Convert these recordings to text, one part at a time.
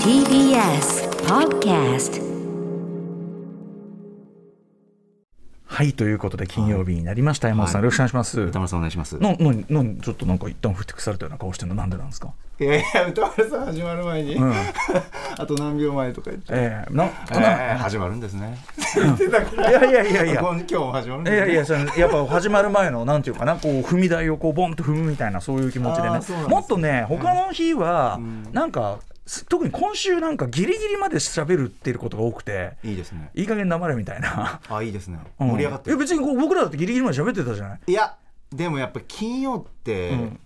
TBS Podcast はいということで金曜日になりました、山本さん、はいよろしくお願いします。歌丸さんお願いします。な、な、な、ちょっとなんか一旦ふてくされたような顔してるのなんでなんですか？いやいや、歌丸さん始まる前に、うん、あと何秒前とか言って。ええな、えー始まるんですね。いやいやいやいや。今 今日も始まるんですね。いやいや、そのやっぱ始まる前のなんていうかな、こう踏み台をこうボンと踏むみたいなそういう気持ちでねもっとね、他の日はうんなんか、す特に今週なんかギリギリまで喋るっていうことが多くて、いいですね。いい加減黙れみたいな。あ、いいですね。うん盛り上がってる。いや別に僕らだってギリギリまで喋ってたじゃない？いや、でもやっぱ金曜って、うん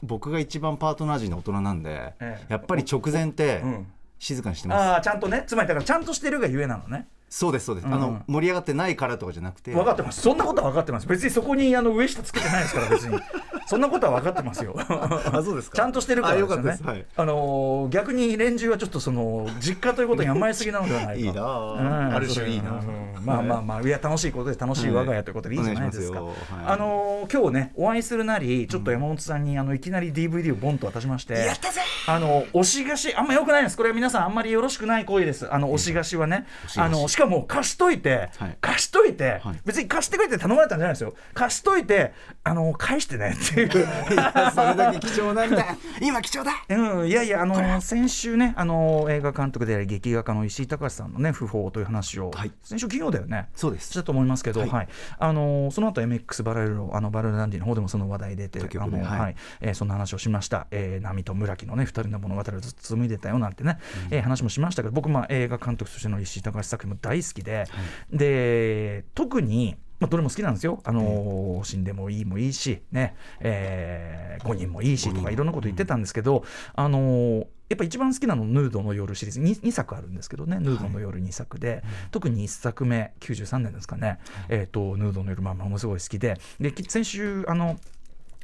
僕が一番パートナー陣の大人なんで、ええやっぱり直前ってうん静かにしてます。ああちゃんとね、つまりだからちゃんとしてるがゆえなのね。そうですそうです。うんあの盛り上がってないからとかじゃなくて。分かってます。そんなことは分かってます。別にそこにあの上下つけてないですから別に。そんなことは分かってますよ。あ、そうですか。ちゃんとしてるからあ、ですよね。あのー逆に連中はちょっとその実家ということに甘えすぎなのではないか。いいなあ。うん。ある種いいな。うん。まあまあまあいや楽しいことで楽しい我が家ということでいいじゃないですか。はい。あのー今日ねお会いするなりちょっと山本さんにあのいきなり DVD をボンと渡しまして。やったぜ。あの押し貸しあんま良くないです。これは皆さんあんまりよろしくない行為です。あの押し貸しはね、あのしかも貸しといて、はい。貸しといて、はい別に貸してくれって頼まれたんじゃないですよ。貸しといてあの返してねっていういや それだけ貴重なんだ。今貴重だ。うん、いやいや、あのー先週ね、あのー映画監督であり劇画家の石井隆さんのね訃報という話を、はい先週金曜だよね。そうです。したと思いますけど、ははい。い、あのーその後 MX バラルロあのバラルダンディの方でもその話題出て、他あのはい。はい、えーそんな話をしました。えー、波と村木のね二人の物語をずっと紡いでたよなんてね、えー話もしましたけど、僕まあ映画監督としての石井隆作品も大好きで、で特にまあ、どれも好きなんですよ、あのー死んでもいいもいいし、ねえー、5人もいいしとかいろんなこと言ってたんですけど、あのーやっぱ一番好きなのヌードの夜シリーズ。2, 2作あるんですけどね、ヌードの夜2作で、特に1作目93年ですかね、えー、とヌードの夜まあものすごい好きで。でき先週あの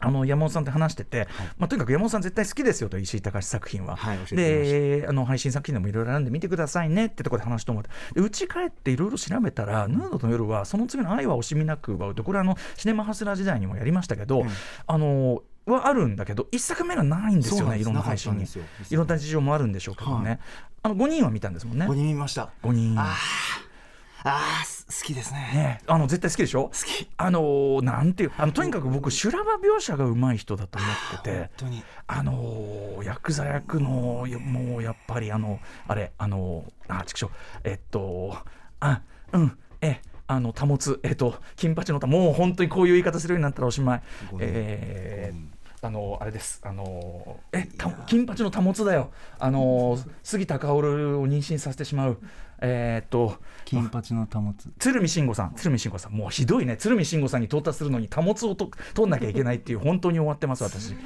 あの山本さんと話してて、まあ、とにかく山本さん絶対好きですよと石井隆作品は。はいであの配信作品でもいろいろあるんで見てくださいねってところで話してもらってでうち帰っていろいろ調べたら「ヌードの夜」はその次の「愛は惜しみなく奪う」とこれはあのシネマハスラー時代にもやりましたけど、あのはあるんだけど1作目がないんですよねいろんな配信に。いろんな事情もあるんでしょうけどね、はい。あの5人は見たんですもんね。五人見ました。5人。ああーす好きですね。ねあの絶対好きでしょ？好き。あのーなんていうあのとにかく僕修羅場描写がうまい人だと思ってて本当に。あのーヤクザ役のよもうやっぱりあのあれあのあちくしょうえっとあうんえあの保つえっと金八のたもう本当にこういう言い方するようになったらおしまいえーあのあれです。あのえた金八の保つだよ。あの杉田薫を妊娠させてしまう。えーっと金八の保つ。鶴見慎吾さん、鶴見慎吾さん、もうひどいね、鶴見慎吾さんに到達するのに、貨物をと取んなきゃいけないっていう、本当に終わってます、私。うん。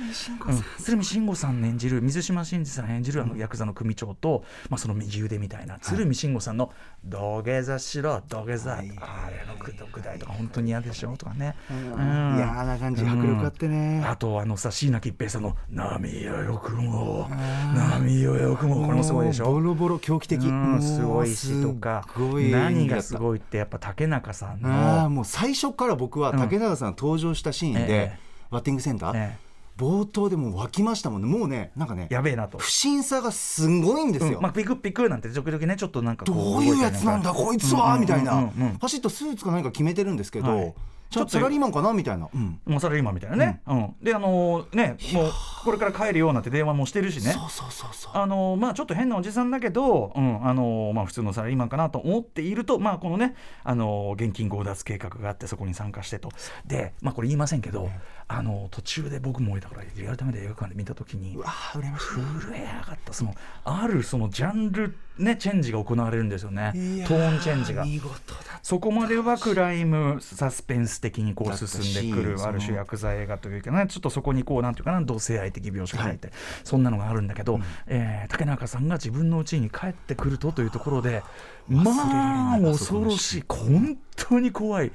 鶴見慎吾さん演じる、水島新司さん演じるあのヤクザの組長と、まあ、その右腕みたいな、鶴見慎吾さんの土下座しろ、土下座、はい。あれのくどくだいとか、本当に嫌でしょとかね。うん。嫌な感じ迫力あってね。あとあのさ椎名桔平さんの「波よよくも。波よよくも」これもすごいでしょ。ボロボロ狂気的。うん。すごいもしとか。何がすごいってやっぱ竹中さんのああもう最初から僕は竹中さん登場したシーンええ。で、バッティングセンター、え冒頭でもう湧きましたもんね。もうねなんかねやべえなと。不審さがすごいんですよ、うん。まあ、ピクピクなんて時々ねちょっとなんかこどういうやつなんだこいつはみたいな、うんうん。うんうんパシッとスーツか何か決めてるんですけど、はい。ちょっとサラリーマンかな？みたいな、うん。もうサラリーマンみたいなね、うん。であのねもうこれから帰るようなんて電話もしてるしね。そうそうそうそう。あのまあちょっと変なおじさんだけど、うん。あのまあ、普通のサラリーマンかなと思っていると、まあ、このねあの現金強奪計画があってそこに参加してと。で、まあ、これ言いませんけど、あの途中で僕もだからリアルタイムで映画館で見た時にうわー羨ましい。震え上がったそのあるそのジャンル、ね、チェンジが行われるんですよね。いやトーンチェンジが。見事だそこまではクライムサスペンス的にこう進んでくるある種ヤクザ映画というかねちょっとそこにこうなんていうかな同性愛的描写が入って、そんなのがあるんだけど、えー竹中さんが自分の家に帰ってくるとというところでまあ恐ろしい。本当に怖い、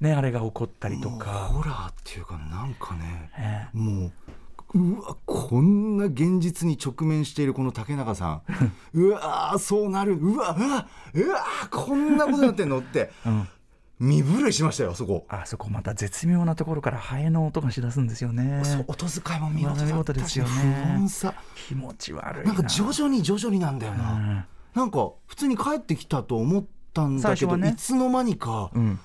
ね、あれが起こったりとか。ホラーっていうかなんかねええ。もううわこんな現実に直面しているこの竹中さん。うわーそうなる。うわうわうわこんなことになってんのって。うん。身震いしましたよそこ。あそこまた絶妙なところからハエの音がしだすんですよね。そう音遣いも見事ですよね。気持ち悪いな。んか徐々に徐々になんだよな、うん。なんか普通に帰ってきたと思ったんだけど、ね。いつの間にかうん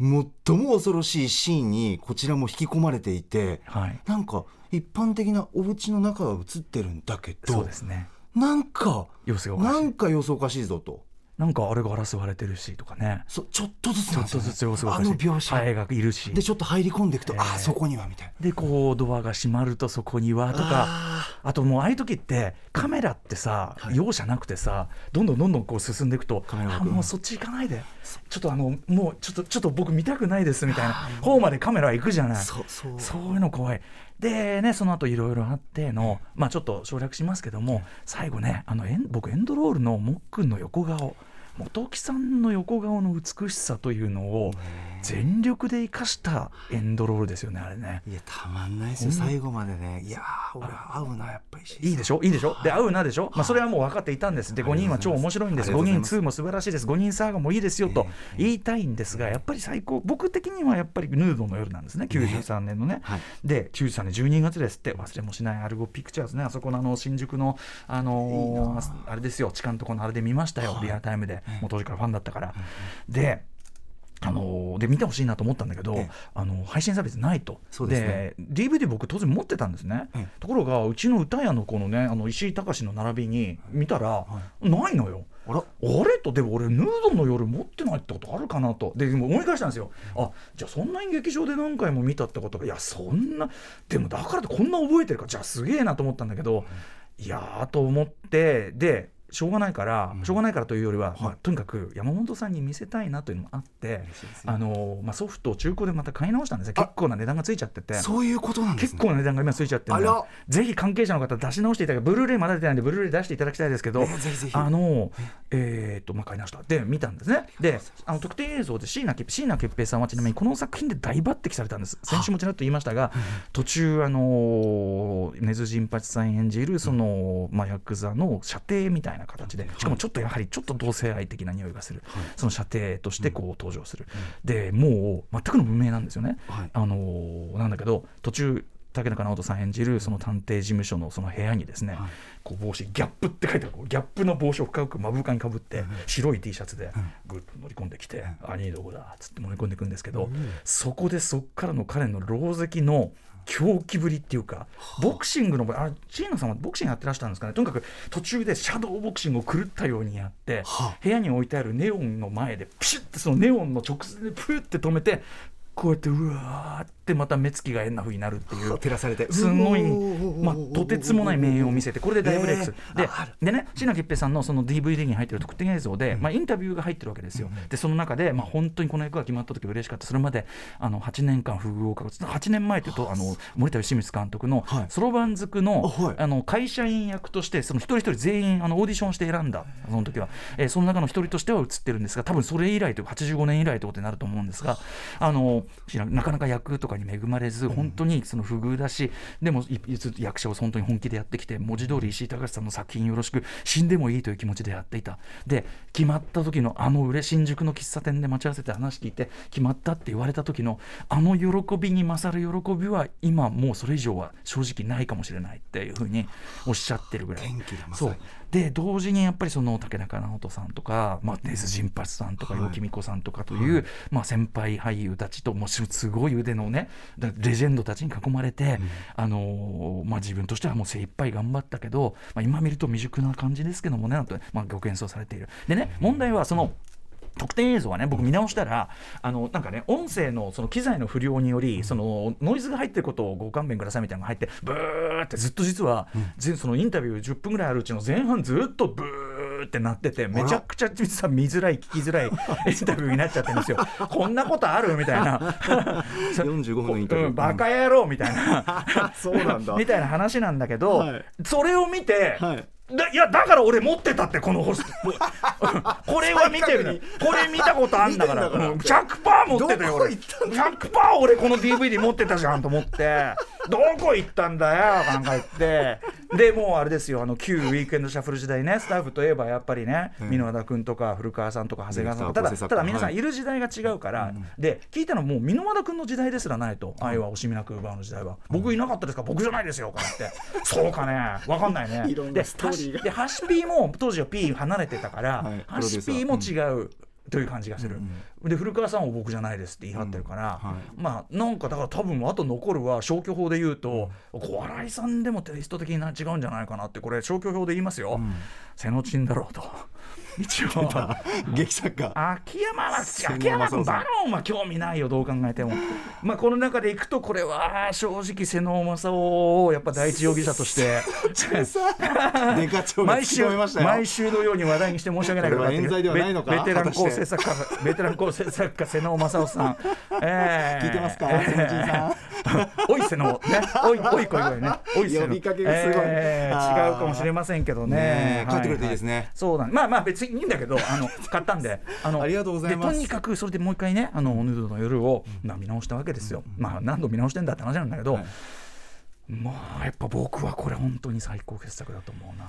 最も恐ろしいシーンにこちらも引き込まれていてはい。なんか一般的なお家の中は映ってるんだけそうどですね。なんか様子がおかしい。なんか様子おかしいぞとなんかあれガラス割れてるしとかね。そちょっとずつちょっとずつ様子がおあの描写。ハエがいるし。でちょっと入り込んでいくと、えーあそこにはみたいな。でこうドアが閉まるとそこにはとかああともうああいう時ってカメラってさ、はい。容赦なくてさどんどんどんどんこう進んでいくとあもうそっち行かないで。ちょっとあのもうちょっとちょっと僕見たくないですみたいな。方までカメラ行くじゃない。そうそう。そういうの怖い。でねその後いろいろあってのまあちょっと省略しますけども最後ねあのエン僕エンドロールのもっくんの横顔本木さんの横顔の美しさというのを全力で生かしたエンドロールですよねあれね。いやたまんないですよ最後までね。いやー俺合うなやっぱりいいでしょ？いいでしょ？で合うなでしょ、まあ、それはもう分かっていたんです。で5人は超面白いんです。5人ありがとうございます。2も素晴らしいです。5人サーガもいいですよと言いたいんですがやっぱり最高。僕的にはやっぱりヌードの夜なんですね。93年のね。はい。で93年12月ですって。忘れもしないアルゴピクチャーズね。あそこのあの新宿のあのーあ。れですよ。地下のところのあれで見ましたよ。リアルタイムでもう当時からファンだったから。であのーで見てほしいなと思ったんだけど、ええ。あの配信サービスないと。そうですね。DVD 僕当然持ってたんですね、ええ。ところがうちの歌屋のこのねあの石井隆の並びに見たら、ないのよ。あら。あれ？とでも俺ヌードの夜持ってないってことあるかなと。ででも思い返したんですよ。あじゃあそんなに劇場で何回も見たってことがいやそんなでもだからってこんな覚えてるか。じゃあすげえなと思ったんだけど、いやーと思ってでしょうがないから、しょうがないからというよりは、まあ、とにかく山本さんに見せたいなというのもあってあの、まあ、ソフトを中古でまた買い直したんですね結構な値段がついちゃってて。そういうことなんです結ね構な値段が今ついちゃってるんであら。ぜひ関係者の方出し直していただきブルーレイまだ出てないんでブルーレイ出していただきたいですけど、えーぜひぜひ。あのえー。っとまあ買い直した。で見たんですね。であの特定映像で椎名潔椎名潔平さんはちなみにこの作品で大抜擢されたんです。先週もちらっと言いましたが途中あの根津陣八さん演じるその、まあ、ヤクザの射程みたいな形でしかもちょっとやはりちょっと同性愛的な匂いがする、その射程としてこう登場する、でもう全くの無名なんですよね、はい。あのーなんだけど途中竹中直人さん演じるその探偵事務所のその部屋にですね、はい。こう帽子ギャップって書いてある。ギャップの帽子を深く目深にかぶって白い T シャツでぐっと乗り込んできて「兄どこだ」っつって乗り込んでいくんですけど、そこでそっからの彼の狼藉の狂気ぶりっていうかボクシングの場合あ椎名さんはボクシングやってらしたんですかね？とにかく途中でシャドーボクシングを狂ったようにやってはあ。部屋に置いてあるネオンの前でピシッてそのネオンの直線でプーって止めてこうやってうわーってまた目つきが変な風になるっていう照らされて すごい、うまあ、とてつもない名演を見せてこれで大ブレイクする、でえーああるでね椎名桔平さんのその DVD に入ってる特典映像で、まあ、インタビューが入ってるわけですよ、でその中で、まあ、本当にこの役が決まった時嬉しかったそれまであの8年間不遇をかかつ8年前というとあの森田義満監督のはいそろばんずくの,、あはいあの会社員役としてその一人一人全員あのオーディションして選んだその時は、えーその中の一人としては映ってるんですが多分それ以来というか85年以来ということになると思うんですがあのなかなか役とかに恵まれず本当にその不遇だしでも役者を本当に本気でやってきて文字通り石井隆さんの作品よろしく死んでもいいという気持ちでやっていた。で決まった時のあの売れ新宿の喫茶店で待ち合わせて話聞いて決まったって言われた時のあの喜びに勝る喜びは今もうそれ以上は正直ないかもしれないっていうふうにおっしゃってるぐらい。元気だそうで同時にやっぱりその竹中直人さんとか、まあ、根津陣八さんとかはい。陽気美子さんとかという、まあ、先輩俳優たちともうすごい腕のねだレジェンドたちに囲まれて、あのーまあ、自分としてはもう精一杯頑張ったけど、まあ、今見ると未熟な感じですけどもねなんて、まあ、ご謙遜されている。でね問題はその特典映像はね僕見直したらあのなんかね音声のその機材の不良によりそのノイズが入ってることをご勘弁くださいみたいなのが入ってブーってずっと実は、ぜそのインタビュー10分ぐらいあるうちの前半ずっとブーってなっててめちゃくちゃ実は見づらい聞きづらい インタビューになっちゃってるんですよ。こんなことあるみたいな。45分のインタビュー。うんバカ野郎みたいな。そうなんだ。みたいな話なんだけど、はい。それを見て、はいだいやだから俺持ってたってこのホス これは見てるね。これ見たことあんだから。から。うん100%持ってたよ俺。行った100%俺この DVD 持ってたじゃんと思ってどこ行ったんだよなんか言って。でもうあれですよあの旧ウィークエンドシャッフル時代ねスタッフといえばやっぱりね箕和田君とか古川さんとか長谷川さんとかただただ皆さんはいいる時代が違うから、で聞いたのもう箕輪田君の時代ですらないと、愛は惜しみなく奪うの時代は、僕いなかったですか？僕じゃないですよからって。そうかね。分かんないね。でハシピーも当時は P 離れてたから、はい。ハシピーも違う、という感じがする、で古川さんは僕じゃないですって言い張ってるから、うん。はい。まあなんかだから多分あと残るは消去法で言うと、小新井さんでもテイスト的にな違うんじゃないかなってこれ消去法で言いますよ、瀬野珍だろうと一応 劇作家。秋山は千秋山君バロンは興味ないよどう考えても。まあこの中でいくとこれは正直瀬能正夫をやっぱ第一容疑者として 毎週毎週のように話題にして申し訳ないけどベベテラン構成作家ベテラン構成作家瀬能正夫さん、え ー聞いてますか？えー。おい瀬能ね。おいおい声声ね。おい瀬能呼びかけがすごい。違うかもしれませんけどね。帰ってくれていいですね。そうなんまあまあ別にいいんだけど あの買ったんであのありがとうございます。でとにかくそれでもう一回ねあのヌードの夜を、まあ、見直したわけですよ、まあ何度見直してんだって話なんだけど、はい。まあやっぱ僕はこれ本当に最高傑作だと思うな。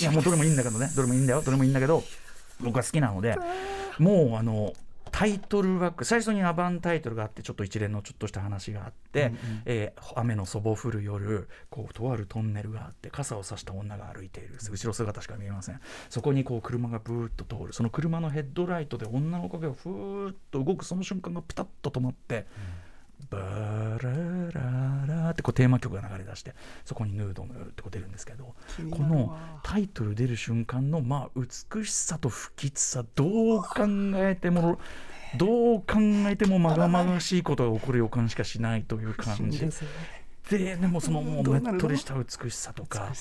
いやもうどれもいいんだけどねどれもいいんだよどれもいいんだけど僕は好きなのでもうあのタイトルバック最初にアバンタイトルがあってちょっと一連のちょっとした話があって、えー雨のそぼ降る夜こうとあるトンネルがあって傘を差した女が歩いている。後ろ姿しか見えません。そこにこう車がブーッと通る。その車のヘッドライトで女の影がふーっと動く。その瞬間がピタッと止まって、バラララってこうテーマ曲が流れ出してそこにヌードの夜ってこう出るんですけどこのタイトル出る瞬間のまあ美しさと不吉さどう考えてもどう考えてもまがまがしいことが起こる予感しかしないという感じででもそのもうねっとりした美しさとか。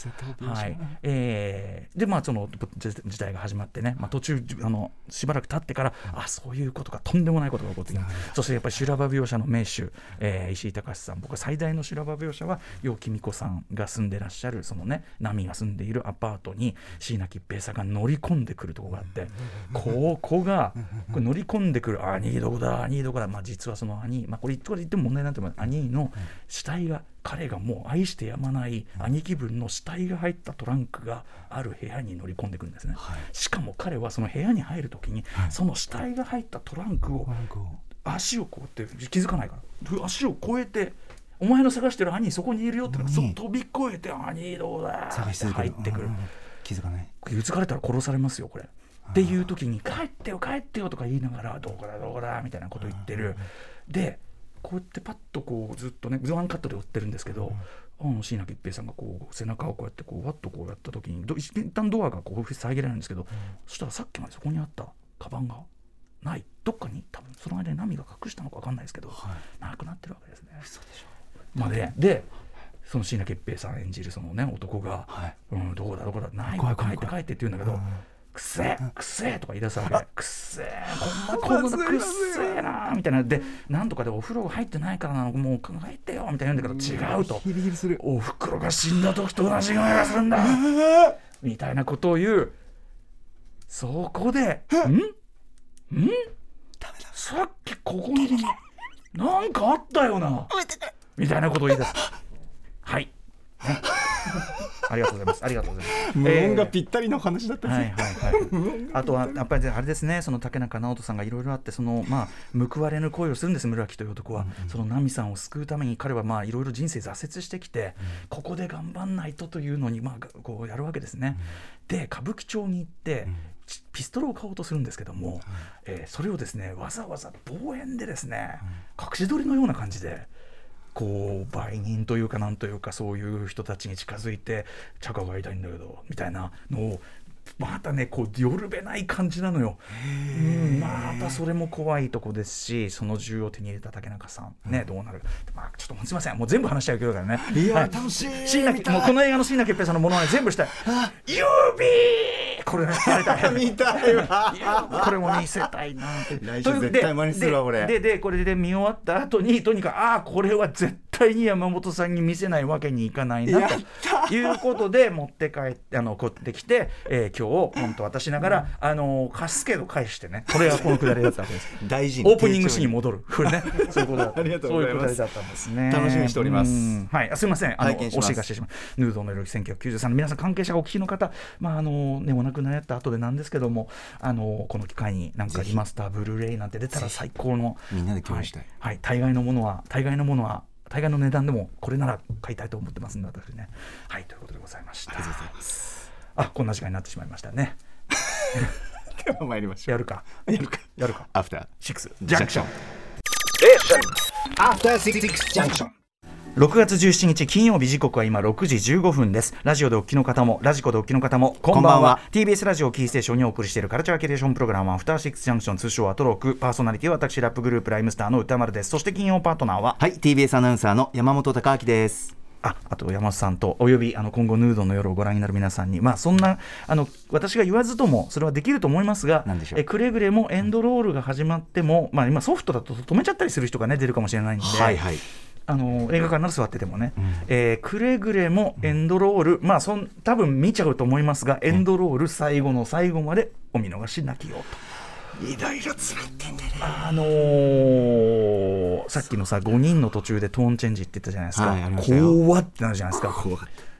はい。えーでまあそのじ時代が始まってね、まあ、途中あのしばらく経ってからあそういうことかとんでもないことが起こってきた。そしてやっぱり修羅場描写の名手、えー石井隆さん。僕は最大の修羅場描写は楊貴美子さんが住んでらっしゃるそのね波が住んでいるアパートに椎名桔平さんが乗り込んでくるところがあってここがこれ乗り込んでくる兄どこだ兄どこだ、まあ、実はその兄、まあ、これこれ言っても問題なんても兄の死体が彼がもう愛してやまない兄貴分の死体が入ったトランクがある部屋に乗り込んでくるんですね、しかも彼はその部屋に入る時に、その死体が入ったトランクを足をこうやって気づかないから。足を越えてお前の探してる兄そこにいるよってのが飛び越えて兄どうだ探し続ける。入ってくる。うん。気づかない。気づかれたら殺されますよこれ。っていう時に「帰ってよ帰ってよ」とか言いながら「どこだどこだ」みたいなこと言ってる。でこうやってパッとこうずっとねワンカットで追ってるんですけど、あの椎名桔平さんがこう背中をこうやってこうわっとこうやった時にど一旦ドアがこう遮られるんですけど、そしたらさっきまでそこにあったカバンがないどっかに多分その間に波が隠したのか分かんないですけど、なくなってるわけですね。まあででその椎名桔平さん演じるそのね男がはい「うん、どこだどこだない。帰って帰って」って言うんだけどうん「くせえくせえ」とか言い出すわけ「くせえこんなこんなくっせえな」みたいな。でなんとかでお風呂入ってないからなの。もう考えてよみたいなんだけど違うと。ヒリヒリする。おふくろが死んだ時と同じ匂いがするんだ。みたいなことを言う。そこで「ん？ん？さっきここになんかあったよな」みたいなことを言い出す。はい、ね ありがとうございます。ありがとうございます。無音がえーぴったりの話だったんですはいはいはい、あとはやっぱりあれですねその竹中直人さんがいろいろあってそのまあ報われぬ恋をするんです村木という男は、その奈美さんを救うために彼はまあいろいろ人生挫折してきて、ここで頑張んないとというのにまあこうやるわけですね、で歌舞伎町に行って、ちピストルを買おうとするんですけども、えーそれをですねわざわざ望遠でですね、隠し撮りのような感じでこう売人というかなんというかそういう人たちに近づいて「茶化がいたいんだけど」みたいなのをまたねこうよるべない感じなのよ。うんまたそれも怖いとこですしその銃を手に入れた竹中さんね、どうなるまあちょっとすいません。もう全部話しちゃうけどからね。いやはい。楽しい。椎名もうこの映画の椎名桔平さんのものは全部したい。指!これねあれだ見たいわ。これも見せたいなって。来週絶対真似するわでこれででこれで見終わった後にとにかくああこれは絶対に山本さんに見せないわけにいかないなということで持って帰ってあのこってきて、えー、今日本当渡しながら、あの貸すけど返してね。これがこのくだりだったわけです。大事に。オープニングシーンに戻る。こ れね。そういうことだった。ありがとうございます。そういうくだりだったんですね。楽しみにしております。うん。はい。あすみません。あのおしがしてしまう。ヌードの夜1993皆さん関係者がお聞きの方まああのねお亡くなりになった後でなんですけどもあのこの機会になんかリマスターブルーレイなんて出たら最高のみんなで共有したい。はい、はい、大概のものは大概のものは大概の値段でもこれなら買いたいと思ってますんで私ね。はいということでございました。ありがとうございます。あこんな時間になってしまいましたね。では参りましょう。やるか。やるか。やるか。アフターシックスジャンクション After Six Junction. 6月17日金曜日時刻は今6時15分です。ラジオでお聞きの方もラジコでお聞きの方もこんばんは。こんばんは。TBS ラジオキーステーションにお送りしているカルチャーキュレーションプログラムアフターシックスジャンクション通称アトロークパーソナリティは私ラップグループライムスターの歌丸です。そして金曜パートナーは？はい TBS アナウンサーの山本貴明です。ああと山本さんとおよびあの今後ヌードの夜をご覧になる皆さんに。まあそんなあの私が言わずともそれはできると思いますが何でしょう。えくれぐれもエンドロールが始まってもまあ今ソフトだと止めちゃったりする人がね出るかもしれないんで、はいはいあの映画館なら座っててもね、えーくれぐれもエンドロール、まあそん多分見ちゃうと思いますがエンドロール最後の最後までお見逃しなきようと。いろいろ詰まってんだね。あのーさっきのさ5人の途中でトーンチェンジって言ったじゃないですか、はい怖ってなるじゃないですか。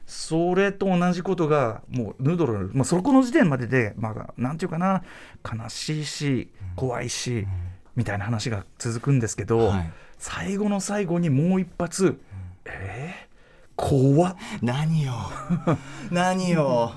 それと同じことがもうヌードル、まあ、そこの時点までで、まあ、なんていうかな悲しいし怖いし、みたいな話が続くんですけど、はい最後の最後にもう一発、えー、怖っ。何よ。何よ。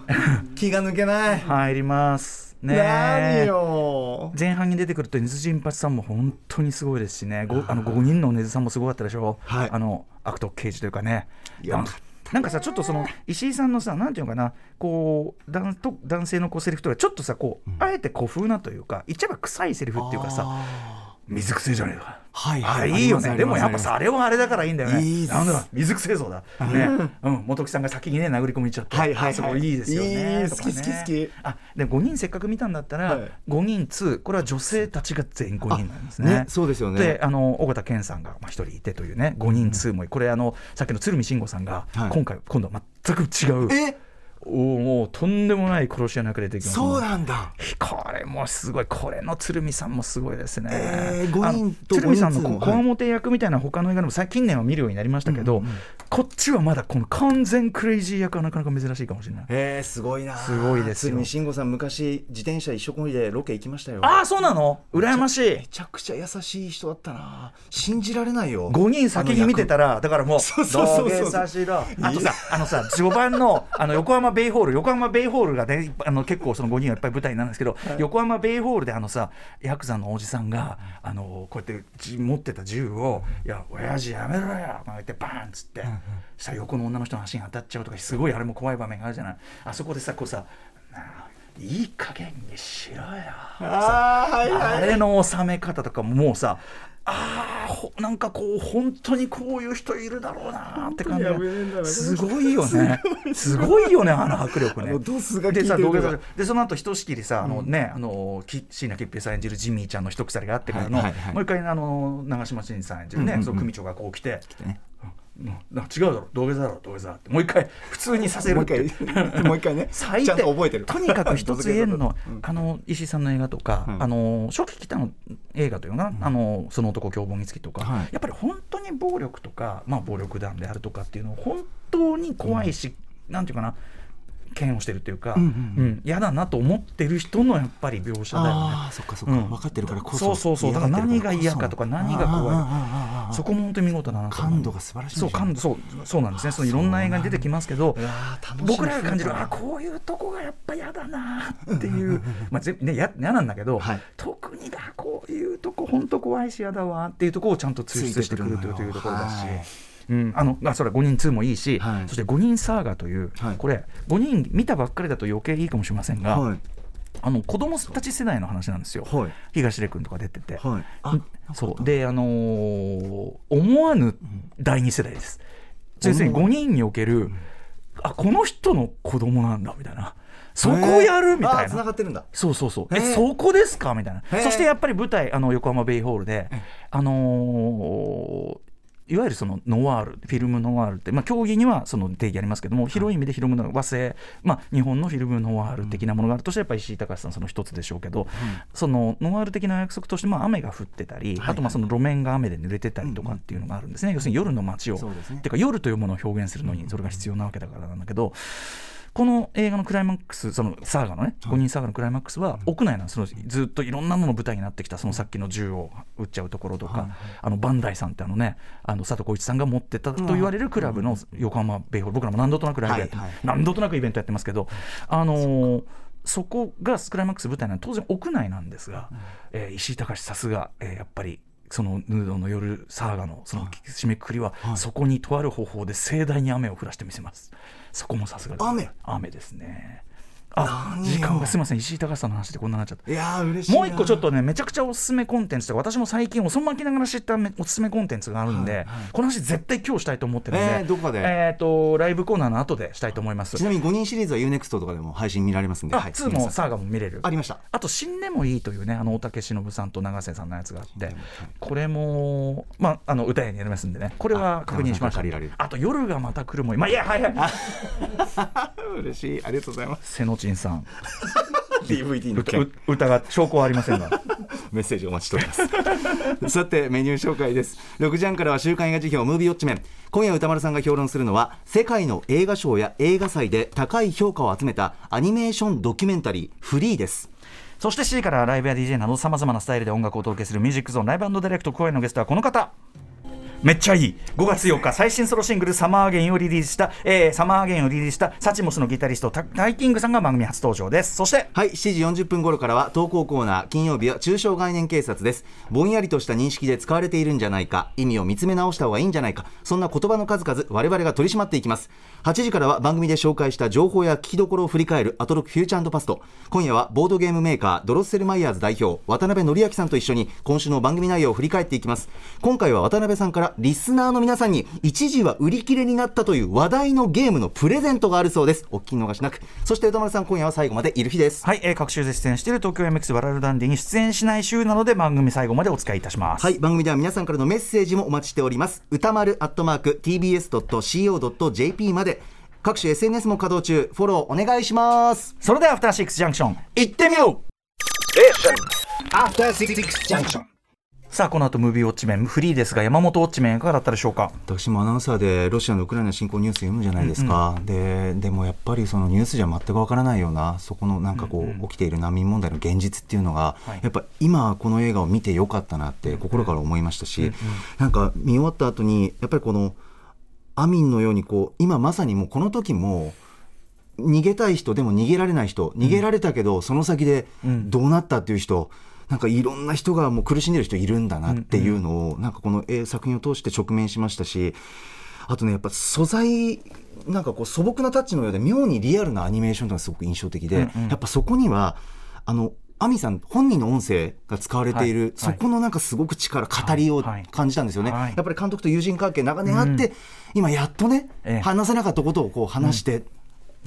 気が抜けない。入ります。ね何よ。前半に出てくると根津陣八さんも本当にすごいですしね。ごあの5人の根津さんもすごかったでしょ、はい。あの悪徳刑事というかね。よかなんかさちょっとその石井さんのさなんていうのかな。こう男と男性のこうセリフとかちょっとさこう、あえて古風なというか言っちゃえば臭いセリフっていうかさあ水くせえじゃねえかはいい。れいいよね。でもやっぱさあれはあれだからいいんだよね。いいなんだ水くせえぞだね。うん本木さんが先にね殴り込みちゃって。はいはいそこいいですよね。いいとかね。好き好き好きあで5人せっかく見たんだったら、はい。5人2これは女性たちが全員5人なんですね。ねそうですよね。であの尾形健さんがまあ1人いてというね。5人2もこれあのさっきの鶴見慎吾さんがはい。今回今度は全く違う、えおもうとんでもない殺し屋の役で出てきますそうなんだ。これもすごいこれの鶴見さんもすごいですね、えー鶴見さんのこわもて役みたいな他の映画でも最近年は見るようになりましたけど、こっちはまだこの完全クレイジー役はなかなか珍しいかもしれない。えー、すごいな。すごいですよ。鶴見慎吾さん昔自転車一緒こいでロケ行きましたよ。ああそうなの？羨ましい。めちゃくちゃ優しい人だったな。信じられないよ。5人先に見てたらだからもうそうそうそうそう。あとさあのさ序盤のあの横浜ベイホール横浜ベイホールがねあの結構その5人はいっぱい舞台になるんですけど、横浜ベイホールであのさヤクザのおじさんがあのこうやってじ持ってた銃を「いや親父やめろよ」とか言ってバーンっつって、そしたら横の女の人の足に当たっちゃうとかすごいあれも怖い場面があるじゃない。あそこでさこうさいい加減にしろよ。あーはいはい。あれの収め方とかももうさあーほなんかこう本当にこういう人いるだろうなって感じすごいよね。すごいよね あの迫力ね。ででその後ひとしきりさあのね、あのき椎名桔平さん演じるジミーちゃんの一鎖があってからの、はいはいはいもう一回あの長嶋真司さん演じるね、うんうんうん。その組長がこう来て違うだろ。土下座だろ土下座って。もう一回普通にさせるって。もう一回ね。最低。ちゃんと覚えてる。とにかく一つ言えるの、うん。あの石井さんの映画とか、うん。あの初期北の映画というのかな、あのその男凶暴につきとか、はい。やっぱり本当に暴力とか、まあ、暴力団であるとかっていうのを本当に怖いし、なんていうかな嫌悪してるっていうか、うんうんだなと思ってる人のやっぱり描写だよね。ああそっかそっか、うん。分かってるからこそ。そうそうそう。だから何が嫌かとか何が怖いそこも本当に見事だな感度が素晴らしいん。そう感度そうそうなんですね。そのいろんな映画に出てきますけど僕らが感じるあこういうとこがやっぱ嫌だなっていうまあぜねや嫌なんだけど、はい。特にだこういうとこ本当怖いし嫌だわっていうとこをちゃんと抽出してくるというところだし。はいうん、あのあそれは5人2もいいし、はい。そして5人サーガという、はい。これ5人見たばっかりだと余計いいかもしれませんが、はい。あの子供たち世代の話なんですよ、はい。東出君とか出てて、はい。そう。であのー思わぬ第二世代です、要するに5人における、あこの人の子供なんだみたいな。そこやるみたいつなながってるんだ。そうそうそう。えそこですか？みたいな。そしてやっぱり舞台あの横浜ベイホールであのーいわゆるそのノワールフィルムノワールって、まあ、競技にはその定義ありますけども、広い意味でフィルムの和製、まあ、日本のフィルムノワール的なものがあるとしてやっぱり石井隆さんその一つでしょうけど、そのノワール的な約束として、まあ、雨が降ってたり、あとまあその路面が雨で濡れてたりとかっていうのがあるんですね、要するに夜の街を、ね。っていうか夜というものを表現するのにそれが必要なわけだからなんだけど。この映画のクライマックス、そのサーガのね、5人サーガのクライマックスは屋内なんです、ずっといろんなもの舞台になってきた、そのさっきの銃を撃っちゃうところとか、あのバンダイさんってあのね、あの佐藤浩市さんが持ってたと言われるクラブの横浜ベイホール、僕らも何度となくライブやって、はいはい。何度となくイベントやってますけど、あのーそこがクライマックス舞台なのは当然屋内なんですが、えー石井隆さすが、えーやっぱりそのヌードの夜サーガのその締めくくりは、そこにとある方法で盛大に雨を降らしてみせます。そこもさすがです。雨？雨ですねあ時間がすみません。石井隆さんの話でこんなになっちゃった。いやー嬉しいなもう一個ちょっとねめちゃくちゃおすすめコンテンツとか私も最近遅まきながら知っためおすすめコンテンツがあるんで、はいはい。この話絶対今日したいと思ってるんで、えーどこで？えーとライブコーナーの後でしたいと思います。ちなみに5人シリーズは UNEXT とかでも配信見られますんで、あ、はい、2もサーガも見れる。ありました。あと「死んでもいい」というねあの大竹しのぶさんと永瀬さんのやつがあってこれもまああの歌屋にやりますんでね。これは確認しました。あと「夜がまた来るもいい」まあいやはい。は い嬉しい。ありがとうございます。瀬野珍さん。DVD のう件歌が証拠はありませんが。メッセージお待ちしております。さてメニュー紹介です。6時半からは週刊映画辞表ムービーウォッチメン。今夜歌丸さんが評論するのは世界の映画賞や映画祭で高い評価を集めたアニメーションドキュメンタリーフリーです。そして7時からはライブや DJ などさまざまなスタイルで音楽をお届けするミュージックゾーンライブディレクト公演のゲストはこの方めっちゃいい。5月4日最新ソロシングル「サマーゲイン」をリリースした、えーサマーゲンをリリースしたサチモスのギタリストタタイキングさんが番組初登場です。そしてはい7時40分頃からは投稿コーナー金曜日は中小概念警察です。ぼんやりとした認識で使われているんじゃないか意味を見つめ直した方がいいんじゃないかそんな言葉の数々我々が取り締まっていきます。8時からは番組で紹介した情報や聞きどころを振り返るアトロクフューチャーパスト。今夜はボードゲームメーカードロッセルマイヤーズ代表渡辺則明さんと一緒に今週の番組内容を振り返っていきます。今回は渡辺さんからリスナーの皆さんに一時は売り切れになったという話題のゲームのプレゼントがあるそうですお聞き逃しなくそして歌丸さん今夜は最後までいる日ですはい、えー、各週で出演している東京 MX ワラルダンディに出演しない週なので番組最後までお付き合いいたします。はい、番組では皆さんからのメッセージもお待ちしております。歌丸アットマーク tbs.co.jp まで各種 SNS も稼働中、フォローお願いします。それではアフターシックスジャンクション行ってみよう After Six Junction. さあこの後ムービーウォッチメンフリーですが山本ウォッチメンいかがだったでしょうか？私もアナウンサーでロシアのウクライナ侵攻ニュース読むじゃないですか、ででもやっぱりそのニュースじゃ全くわからないようなそこのなんかこう、起きている難民問題の現実っていうのが、はい。やっぱ今この映画を見てよかったなって心から思いましたし、なんか見終わった後にやっぱりこのアミンのようにこう今まさにもうこの時も逃げたい人でも逃げられない人逃げられたけど、その先でどうなったっていう人、なんかいろんな人がもう苦しんでる人いるんだなっていうのを、なんかこのえ作品を通して直面しましたしあとねやっぱ素材なんかこう素朴なタッチのようで妙にリアルなアニメーションというのがすごく印象的で、やっぱそこにはあのアミさん本人の音声が使われている、はいそこのなんかすごく力語りをはいはい。感じたんですよね、はいやっぱり監督と友人関係長年あって、今やっとね、ええ。話せなかったことをこう話して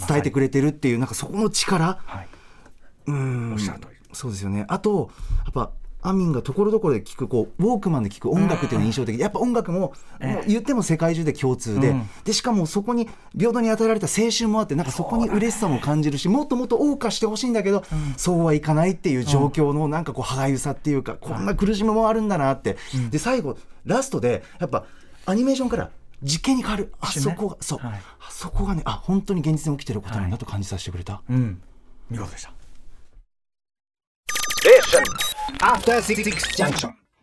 伝えてくれてるっていう、なんかそこの力、はい。うん。おっしゃる通りそうですよね。あとやっぱアミンがところどころで聞くこうウォークマンで聞く音楽っていうのが印象的。でやっぱ音楽も,、もう言っても世界中で共通で,、うん。でしかもそこに平等に与えられた青春もあってなんかそこに嬉しさも感じるしもっともっと謳歌してほしいんだけど、そうはいかないっていう状況のなんかこう歯がゆさっていうか、こんな苦しみもあるんだなって、で最後ラストでやっぱアニメーションから実験に変わる。あそこがそう、はい。あそこがねあ本当に現実に起きてることなんだと感じさせてくれた。うん。見事でした Junction. After 66 Junction.